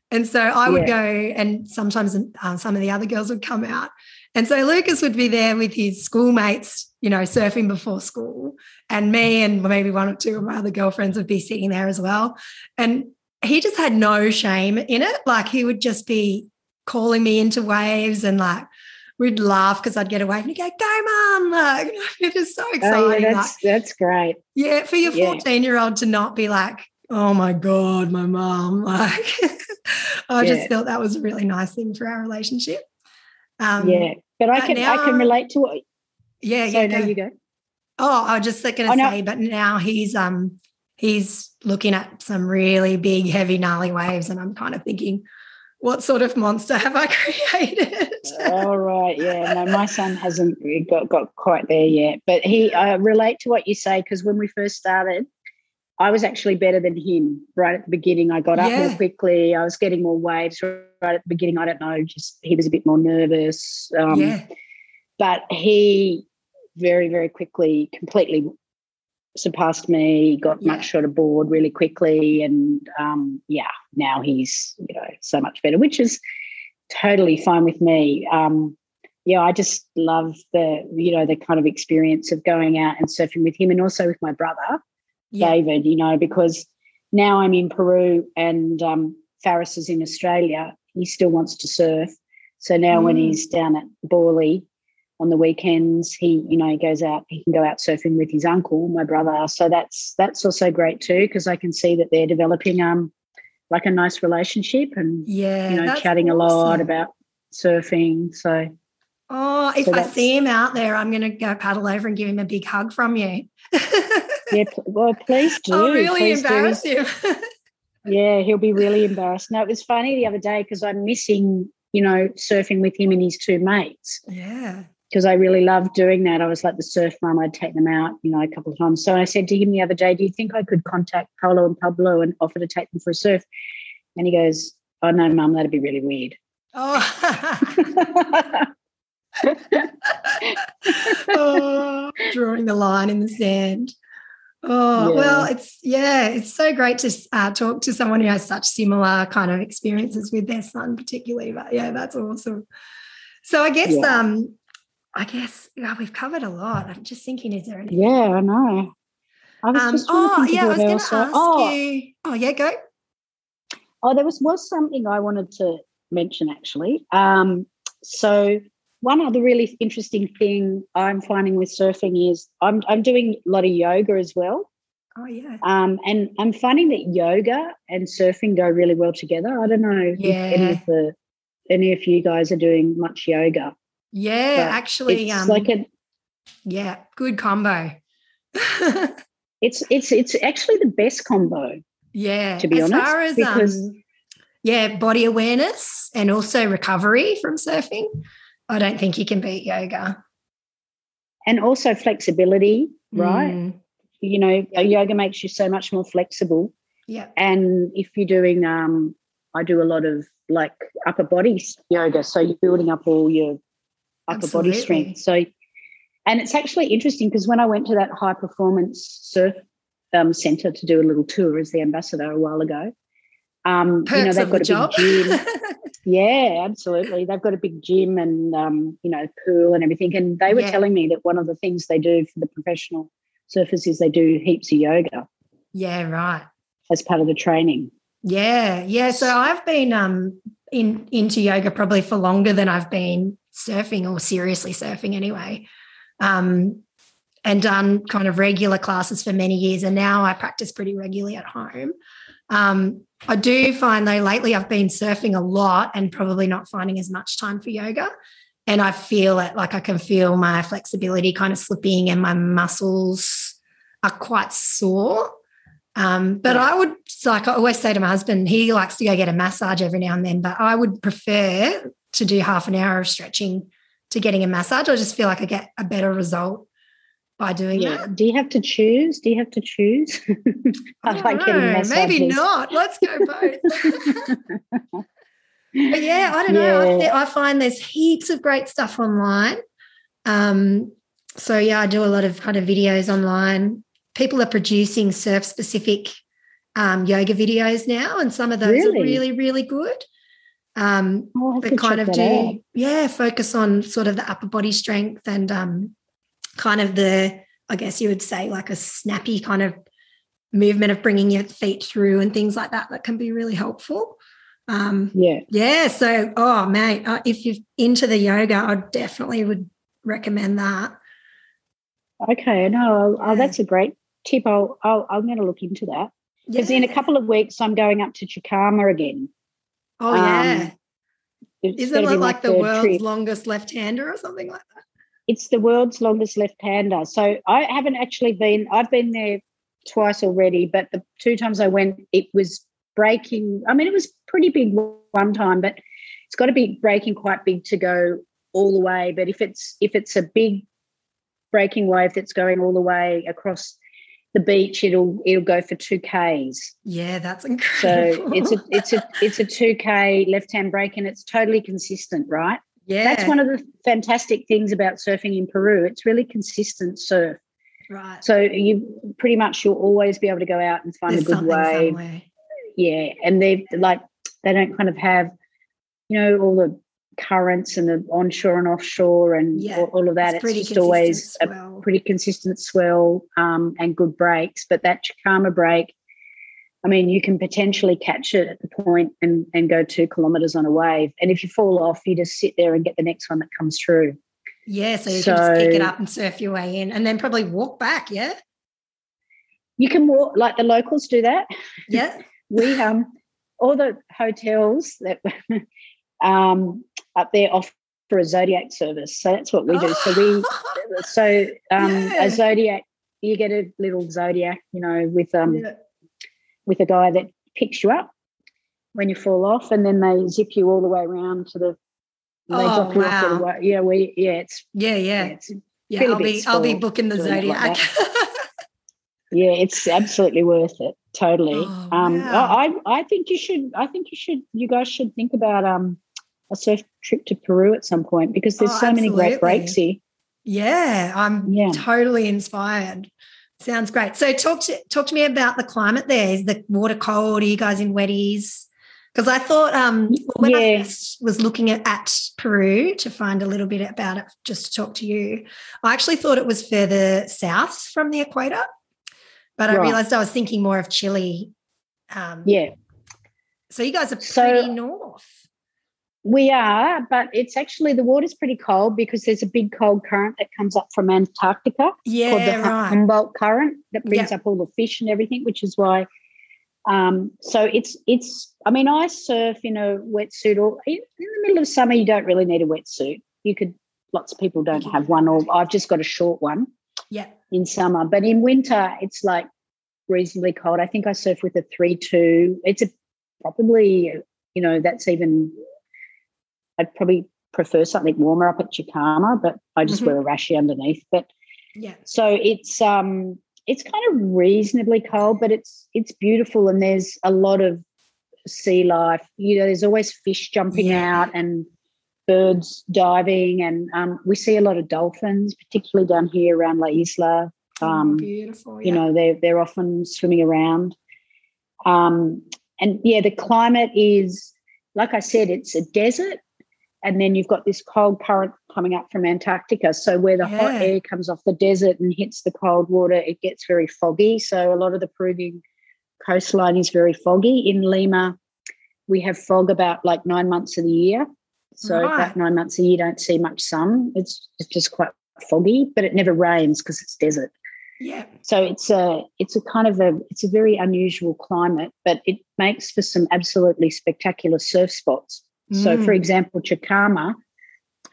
And so I would yeah. go, and sometimes uh, some of the other girls would come out. And so Lucas would be there with his schoolmates, you know, surfing before school. And me and maybe one or two of my other girlfriends would be sitting there as well. And he just had no shame in it. Like he would just be calling me into waves and like we'd laugh because I'd get away and he'd go, go mom. Like it is so exciting. Oh, yeah, that's, like, that's great. Yeah. For your 14 year old to not be like, oh my God, my mom. Like I yeah. just felt that was a really nice thing for our relationship. Um, yeah. But I but can now, I can relate to it. Yeah, yeah. No, you go. Oh, I was just like, gonna oh, say, no. but now he's um he's looking at some really big, heavy, gnarly waves, and I'm kind of thinking, what sort of monster have I created? All right, yeah. No, my son hasn't got, got quite there yet, but he I relate to what you say because when we first started, I was actually better than him right at the beginning. I got up yeah. more quickly. I was getting more waves right at the beginning. I don't know, just he was a bit more nervous. Um, yeah. But he very, very quickly completely surpassed me, got Yeah. much shorter board really quickly, and um, yeah, now he's you know so much better, which is totally fine with me. Um, yeah, I just love the you know the kind of experience of going out and surfing with him, and also with my brother Yeah. David. You know, because now I'm in Peru and um, Faris is in Australia. He still wants to surf, so now when Mm. he's down at Bawley on the weekends, he you know he goes out. He can go out surfing with his uncle, my brother. So that's that's also great too because I can see that they're developing um like a nice relationship and Yeah. you know chatting a lot about surfing. So Oh, if So I see him out there, I'm going to go paddle over and give him a big hug from you. yeah, well, please do. I'll really please do. embarrass him. Yeah, he'll be really embarrassed. No, it was funny the other day because I'm missing, you know, surfing with him and his two mates yeah. Because I really loved doing that. I was like the surf mum. I'd take them out, you know, a couple of times. So I said to him the other day, "Do you think I could contact Paolo and Pablo and offer to take them for a surf?" And he goes, "Oh no, mum, that'd be really weird." Oh. oh, drawing the line in the sand. Oh, Yeah. well, it's, yeah, it's so great to uh, talk to someone who has such similar kind of experiences with their son, particularly. But yeah, that's awesome. So I guess, Yeah. um, I guess yeah, we've covered a lot. I'm just thinking, is there any? yeah, I know. I was Um, just oh, yeah, I was going to ask oh, you. Oh, yeah, go. Oh, there was was something I wanted to mention actually. Um, so one other really interesting thing I'm finding with surfing is I'm I'm doing a lot of yoga as well. Oh, yeah. Um, and I'm finding that yoga and surfing go really well together. I don't know if any of the any of you guys are doing much yoga. Yeah, but actually, it's um, like a yeah, good combo. it's it's it's actually the best combo. Yeah, to be as honest, far as because- um, yeah, body awareness and also recovery from surfing, I don't think you can beat yoga. And also flexibility, right? Mm, You know, yoga makes you so much more flexible. yeah, And if you're doing, um, I do a lot of like upper body yoga. So you're building up all your upper body strength. So, and it's actually interesting because when I went to that high performance surf um, center to do a little tour as the ambassador a while ago, um, you know, they've got the a job. big gym. Yeah, absolutely. They've got a big gym and um, you know pool and everything. And they were Yeah. telling me that one of the things they do for the professional surfers is they do heaps of yoga yeah, right. as part of the training. Yeah, yeah. So I've been um in into yoga probably for longer than I've been surfing or seriously surfing anyway. Um and done kind of regular classes for many years and now I practice pretty regularly at home. Um I do find though lately I've been surfing a lot and probably not finding as much time for yoga. And I feel it like I can feel my flexibility kind of slipping and my muscles are quite sore. Um, but Yeah. I would, like I always say to my husband, he likes to go get a massage every now and then, but I would prefer to do half an hour of stretching to getting a massage. I just feel like I get a better result by doing Yeah. that. Do you have to choose? Do you have to choose? I like getting know, maybe not. Let's go both. But yeah, I don't know. I, Yeah. I find there's heaps of great stuff online. Um, so yeah, I do a lot of kind of videos online. People are producing surf specific um, yoga videos now, and some of those Really? are really, really good. Um, to that kind of that out. do, yeah, focus on sort of the upper body strength and um, kind of the, I guess you would say, like a snappy kind of movement of bringing your feet through and things like that. That can be really helpful. Um, Yeah. yeah. So, oh, mate, uh, if you're into the yoga, I definitely would recommend that. Okay. No, oh, Yeah. that's a great tip. I'll, I'll I'm going to look into that because in a couple of weeks I'm going up to Chicama again. Oh, yeah. Um, Isn't it my like the world's trip. longest left hander or something like that? It's the world's longest left-hander. So I haven't actually been. I've been there twice already, but the two times I went, it was breaking. I mean, it was pretty big one time, but it's got to be breaking quite big to go all the way. But if it's if it's a big breaking wave that's going all the way across the beach, it'll it'll go for two k's. Yeah, that's incredible. So it's a it's a it's a two k left hand break, and it's totally consistent, right? yeah. That's one of the fantastic things about surfing in Peru. It's really consistent surf. Right. So you pretty much you'll always be able to go out and find There's a good wave. somewhere. Yeah, and they like they don't kind of have, you know, all the currents and the onshore and offshore and Yeah, all, all of that. It's, pretty just always consistent a pretty consistent swell um, and good breaks. But that Chicama break, I mean, you can potentially catch it at the point and and go two kilometres on a wave. And if you fall off, you just sit there and get the next one that comes through. Yeah, so you can just pick it up and surf your way in, and then probably walk back. Yeah, You can walk like the locals do that. yeah. we um all the hotels that um up there offer a zodiac service so that's what we do so we so um Yeah. a zodiac you get a little zodiac you know with um Yeah. with a guy that picks you up when you fall off and then they zip you all the way around to the they Oh, off the wow. yeah we yeah it's yeah, yeah, yeah, it's yeah. I'll be, I'll be booking the it like zodiac. yeah it's absolutely worth it totally Oh, um wow. I, I think you should i think you should you guys should think about um a surf trip to peru at some point because there's Oh, so many great absolutely. breaks here yeah, I'm Yeah. totally inspired. Sounds great. So talk to talk to me about the climate there. Is the water cold? Are you guys in wetties? Because I thought um when I first was looking at, at Peru to find a little bit about it, just to talk to you, I actually thought it was further south from the equator, but I realized I was thinking more of Chile. Um, yeah So you guys are So- pretty north. We are but it's actually the water's pretty cold because there's a big cold current that comes up from antarctica called the right. humboldt current that brings Yeah. up all the fish and everything which is why um so it's it's i mean i surf in a wetsuit or in in the middle of summer you don't really need a wetsuit you could lots of people don't have one or i've just got a short one Yeah. in summer. But in winter, it's like reasonably cold. I think I surf with a three two. It's a probably you know that's even. I'd probably prefer something warmer up at Chicama, but I just Mhm. wear a rashy underneath. But Yeah. so it's um it's kind of reasonably cold, but it's it's beautiful and there's a lot of sea life. You know, there's always fish jumping Yeah. out and birds diving, and um, we see a lot of dolphins, particularly down here around La Isla. Oh, Um, beautiful. you know, they're they're often swimming around. Um, and yeah, the climate is like I said, it's a desert, and then you've got this cold current coming up from Antarctica. So where the hot air comes off the desert and hits the cold water, it gets very foggy. So a lot of the Peruvian coastline is very foggy. In Lima, we have fog about like nine months of the year. So Right. about nine months a year, you don't see much sun. It's, it's just quite foggy, but it never rains because it's desert. yeah. So it's a it's a kind of a it's a very unusual climate, but it makes for some absolutely spectacular surf spots. So, for Mm. example, Chicama,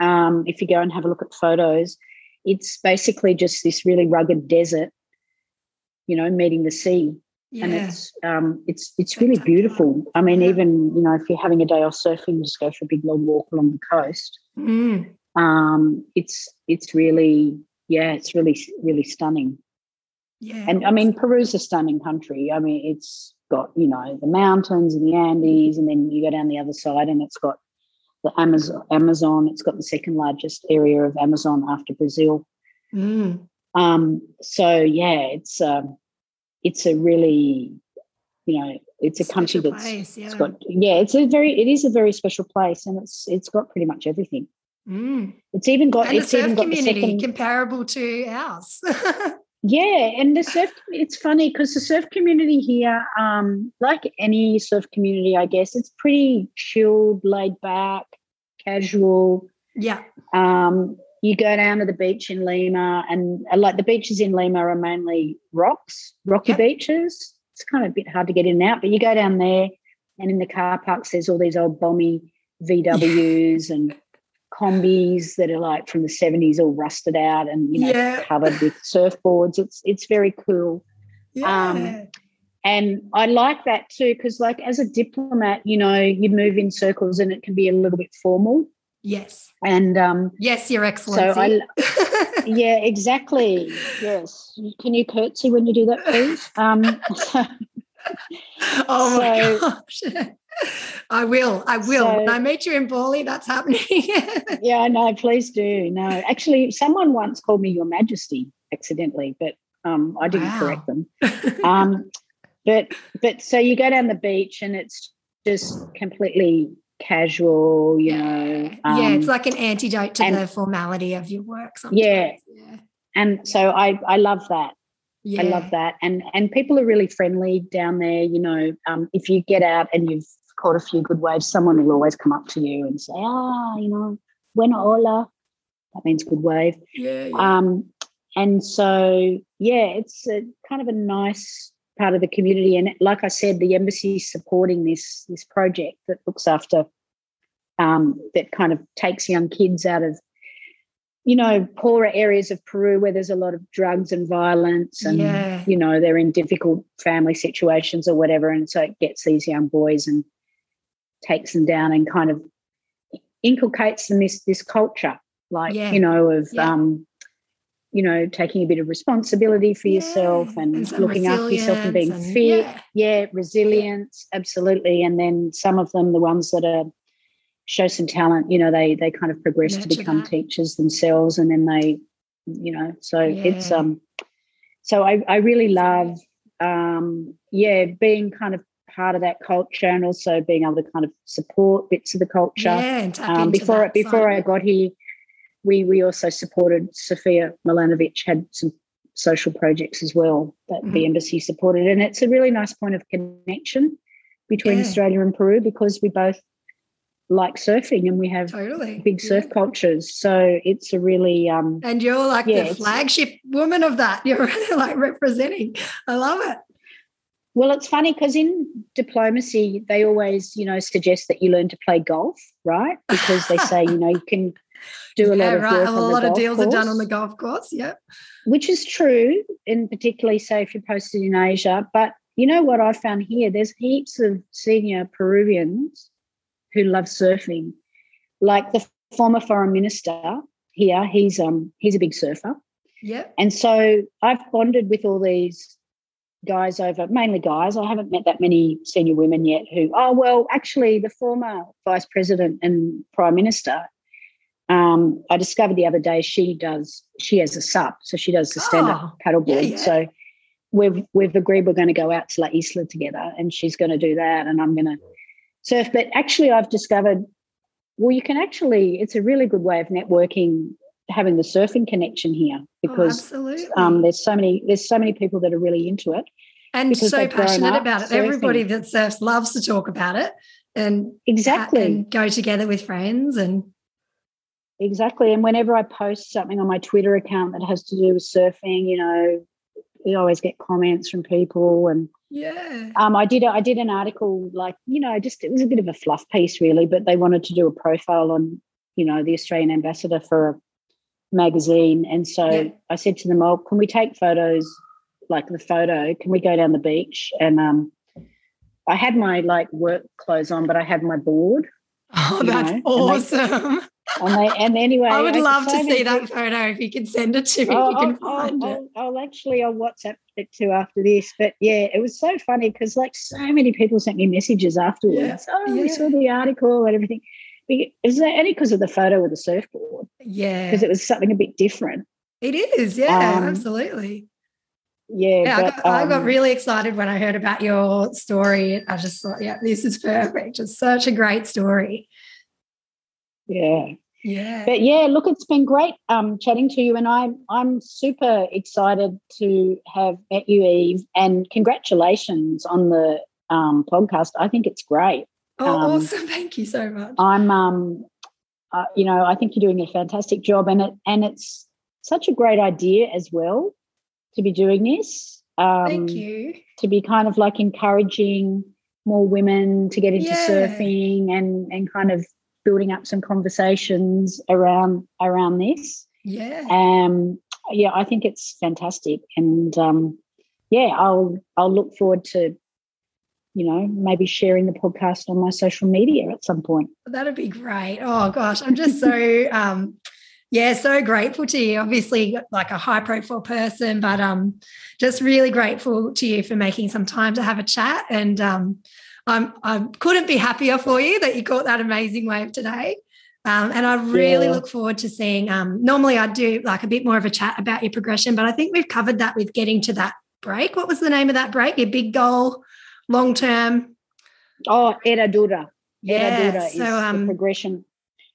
um, if you go and have a look at photos, it's basically just this really rugged desert, you know, meeting the sea, Yeah. and it's um, it's it's really beautiful. I mean, Yeah. even you know, if you're having a day off surfing, just go for a big long walk along the coast. Mm. Um, it's it's really yeah, it's really really stunning. Yeah. And I mean, Peru's a stunning country. I mean, it's got, you know, the mountains and the Andes, and then you go down the other side and it's got the Amazon. Amazon. It's got the second largest area of Amazon after Brazil. Mm. Um, so yeah, it's um, it's a really, you know, it's a country Special that's place, yeah. it's got yeah, it's a very it is a very special place, and it's it's got pretty much everything. Mm. It's even got And it's even got the community second comparable to ours. Yeah, and the surf, it's funny because the surf community here, um, like any surf community, I guess, it's pretty chilled, laid back, casual. yeah. Um, you go down to the beach in Lima, and uh, like the beaches in Lima are mainly rocks, rocky Yep. beaches. It's kind of a bit hard to get in and out, but you go down there, and in the car parks, there's all these old bomby VWs and combis that are like from the 70s all rusted out and you know Yeah. covered with surfboards it's it's very cool Yeah. Um, and i like that too because like as a diplomat you know you move in circles and it can be a little bit formal yes. and um Yes, Your so Excellency. i yeah exactly yes can you curtsy when you do that please um so, oh my so- gosh. I will. I will. when I meet you in Bali, that's happening. yeah no please do no actually someone once called me your majesty accidentally but Um, I didn't Wow. correct them. Um, but but so you go down the beach and it's just completely casual, you know. yeah, it's um, like an antidote to and- the formality of your work. Sometimes. Yeah. yeah, and so I I love that. Yeah. I love that. And and people are really friendly down there. You know, um, if you get out and you've caught a few good waves, someone will always come up to you and say, ah, you know, buena ola. That means good wave. Yeah, yeah. Um, and so, yeah, it's a kind of a nice part of the community. And like I said, the embassy is supporting this this project that looks after, um, that kind of takes young kids out of, you know, poorer areas of Peru where there's a lot of drugs and violence, and Yeah. you know they're in difficult family situations or whatever. And so it gets these young boys and takes them down and kind of inculcates them this this culture, like Yeah. you know, of Yeah. um, you know, taking a bit of responsibility for yourself Yeah, and, looking after yourself and being resilience fit. and- Yeah. resilience, absolutely. And then some of them, the ones that are show some talent, you know, they they kind of progress to become that. teachers themselves, and then they, you know, so it's um, so I I really love um, yeah, being kind of part of that culture and also being able to kind of support bits of the culture Yeah, um, before before side I got here, we we also supported Sophia Mulanovich had some social projects as well that the Mhm. embassy supported, and it's a really nice point of connection between Yeah. Australia and Peru because we both like surfing and we have totally big surf yeah. cultures. So it's a really um, And you're like Yeah, the flagship woman of that. You're like representing. I love it. well, it's funny because in diplomacy they always you know suggest that you learn to play golf, right? Because they say you know you can do a lot of right. A lot of deals are done on the golf course. Yep. which is true, and particularly say if you're posted in Asia. But you know what I found here? There's heaps of senior Peruvians who love surfing, like the former foreign minister here. He's um he's a big surfer, Yep. and so I've bonded with all these guys over mainly guys. I haven't met that many senior women yet. Who oh well, actually the former vice president and prime minister. Um, I discovered the other day she does she has a sup, so she does the stand up Oh, paddleboard. yeah, yeah. So we've we've agreed we're going to go out to La Isla together, and she's going to do that, and I'm going to surf. But actually, I've discovered well, you can actually it's a really good way of networking, having the surfing connection here Oh, because absolutely. um, there's so many there's so many people that are really into it. and so passionate about it. surfing. Everybody that surfs loves to talk about it and Exactly. and go together with friends and Exactly. And whenever I post something on my Twitter account that has to do with surfing, you know, you always get comments from people. And yeah. um, I did a, I did an article like, you know, just it was a bit of a fluff piece really, but they wanted to do a profile on, you know, the Australian ambassador for a magazine. And so Yeah. I said to them, Oh, can we take photos like the photo? Can we go down the beach? And um I had my like work clothes on, but I had my board. Oh, that's know, awesome. And they and anyway I would had love to see that photo if you can send it to me. Oh, you can I'll, find I'll, it. I'll, I'll actually I'll WhatsApp it to after this. But yeah, it was so funny because like so many people sent me messages afterwards. oh, we saw the article and everything. Is was only because of the photo of the surfboard Yeah. because it was something a bit different. It is. Yeah, Um, absolutely. Yeah, Yeah, I, but, got, I got um, really excited when I heard about your story. I just thought, yeah, this is perfect. It's such a great story. yeah. Yeah. But yeah, look, it's been great um, chatting to you, and I'm I'm super excited to have met you, Eve, and congratulations on the um, podcast. I think it's great. oh, um, awesome. Thank you so much. I'm, um, uh, you know, I think you're doing a fantastic job, and it and it's such a great idea as well to be doing this. Um, Thank you. To be kind of like encouraging more women to get into Yeah. surfing and and kind of building up some conversations around around this. Yeah. Um, yeah, I think it's fantastic, and um, yeah, I'll I'll look forward to. You know, maybe sharing the podcast on my social media at some point. That'd be great. Oh gosh, I'm just so um yeah, so grateful to you. Obviously like a high profile person, but um just really grateful to you for making some time to have a chat and um I'm I couldn't be happier for you that you caught that amazing wave today. Um, and I really yeah. look forward to seeing. Um, normally, I do like a bit more of a chat about your progression, but I think we've covered that with getting to that break. What was the name of that break? Your big goal, long term. Oh, Herradura. Yeah. Herradura so, um, progression.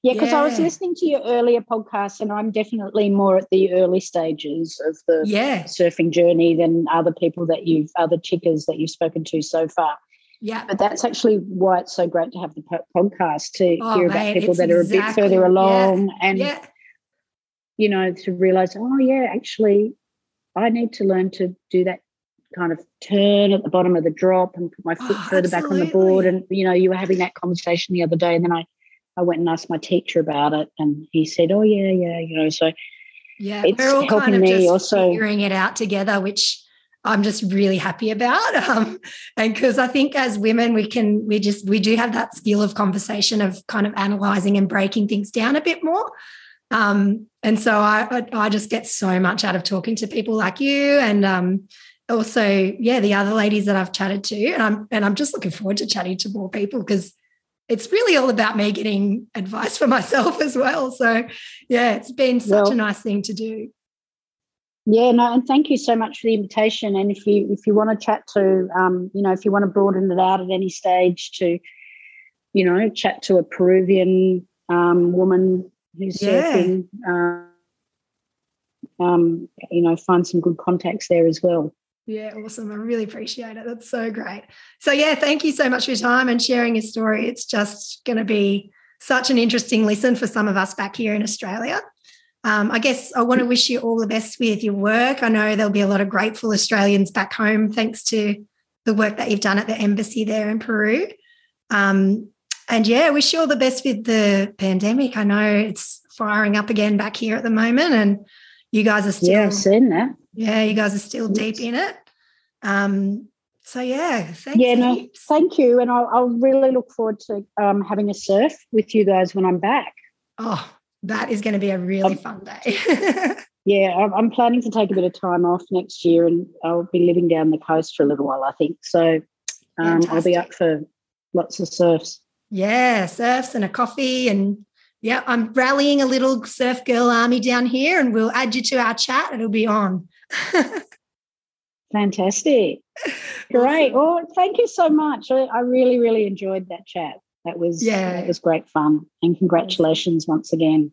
Yeah, because yeah. I was listening to your earlier podcast, and I'm definitely more at the early stages of the yeah. surfing journey than other people that you've, other chickers that you've spoken to so far. Yeah. But that's actually why it's so great to have the podcast to oh, hear mate, about people that are exactly, a bit further along yeah, and, yeah. you know, to realize, oh, yeah, actually, I need to learn to do that kind of turn at the bottom of the drop and put my oh, foot oh, further absolutely. back on the board. And, you know, you were having that conversation the other day, and then I, I went and asked my teacher about it, and he said, oh, yeah, yeah, you know, so. Yeah, it's we're all helping kind of me also figuring it out together, which I'm just really happy about. Um, and because I think as women, we can, we just, we do have that skill of conversation of kind of analyzing and breaking things down a bit more. Um, and so I, I, just get so much out of talking to people like you and um, also, yeah, the other ladies that I've chatted to. And I'm, and I'm just looking forward to chatting to more people because it's really all about me getting advice for myself as well. So, yeah, it's been such well, a nice thing to do. Yeah, no, and thank you so much for the invitation. And if you if you want to chat to, um, you know, if you want to broaden it out at any stage to, you know, chat to a Peruvian um, woman who's yeah. surfing, uh, um, you know, find some good contacts there as well. Yeah, awesome. I really appreciate it. That's so great. So, yeah, thank you so much for your time and sharing your story. It's just going to be such an interesting listen for some of us back here in Australia. Um, I guess I want to wish you all the best with your work. I know there'll be a lot of grateful Australians back home thanks to the work that you've done at the embassy there in Peru. Um, and yeah, wish you all the best with the pandemic. I know it's firing up again back here at the moment, and you guys are still yeah, I've seen that. Yeah, you guys are still deep in it. Um, so yeah, thanks. Yeah, no, thank you, and I'll, I'll really look forward to um, having a surf with you guys when I'm back. Oh, that is going to be a really fun day. yeah, I'm planning to take a bit of time off next year and I'll be living down the coast for a little while, I think. So um, I'll be up for lots of surfs. Yeah, surfs and a coffee. And yeah, I'm rallying a little surf girl army down here and we'll add you to our chat. It'll be on. Fantastic. Great. Awesome. Well, thank you so much. I, I really, really enjoyed that chat. That was yeah, that was great fun. And congratulations once again.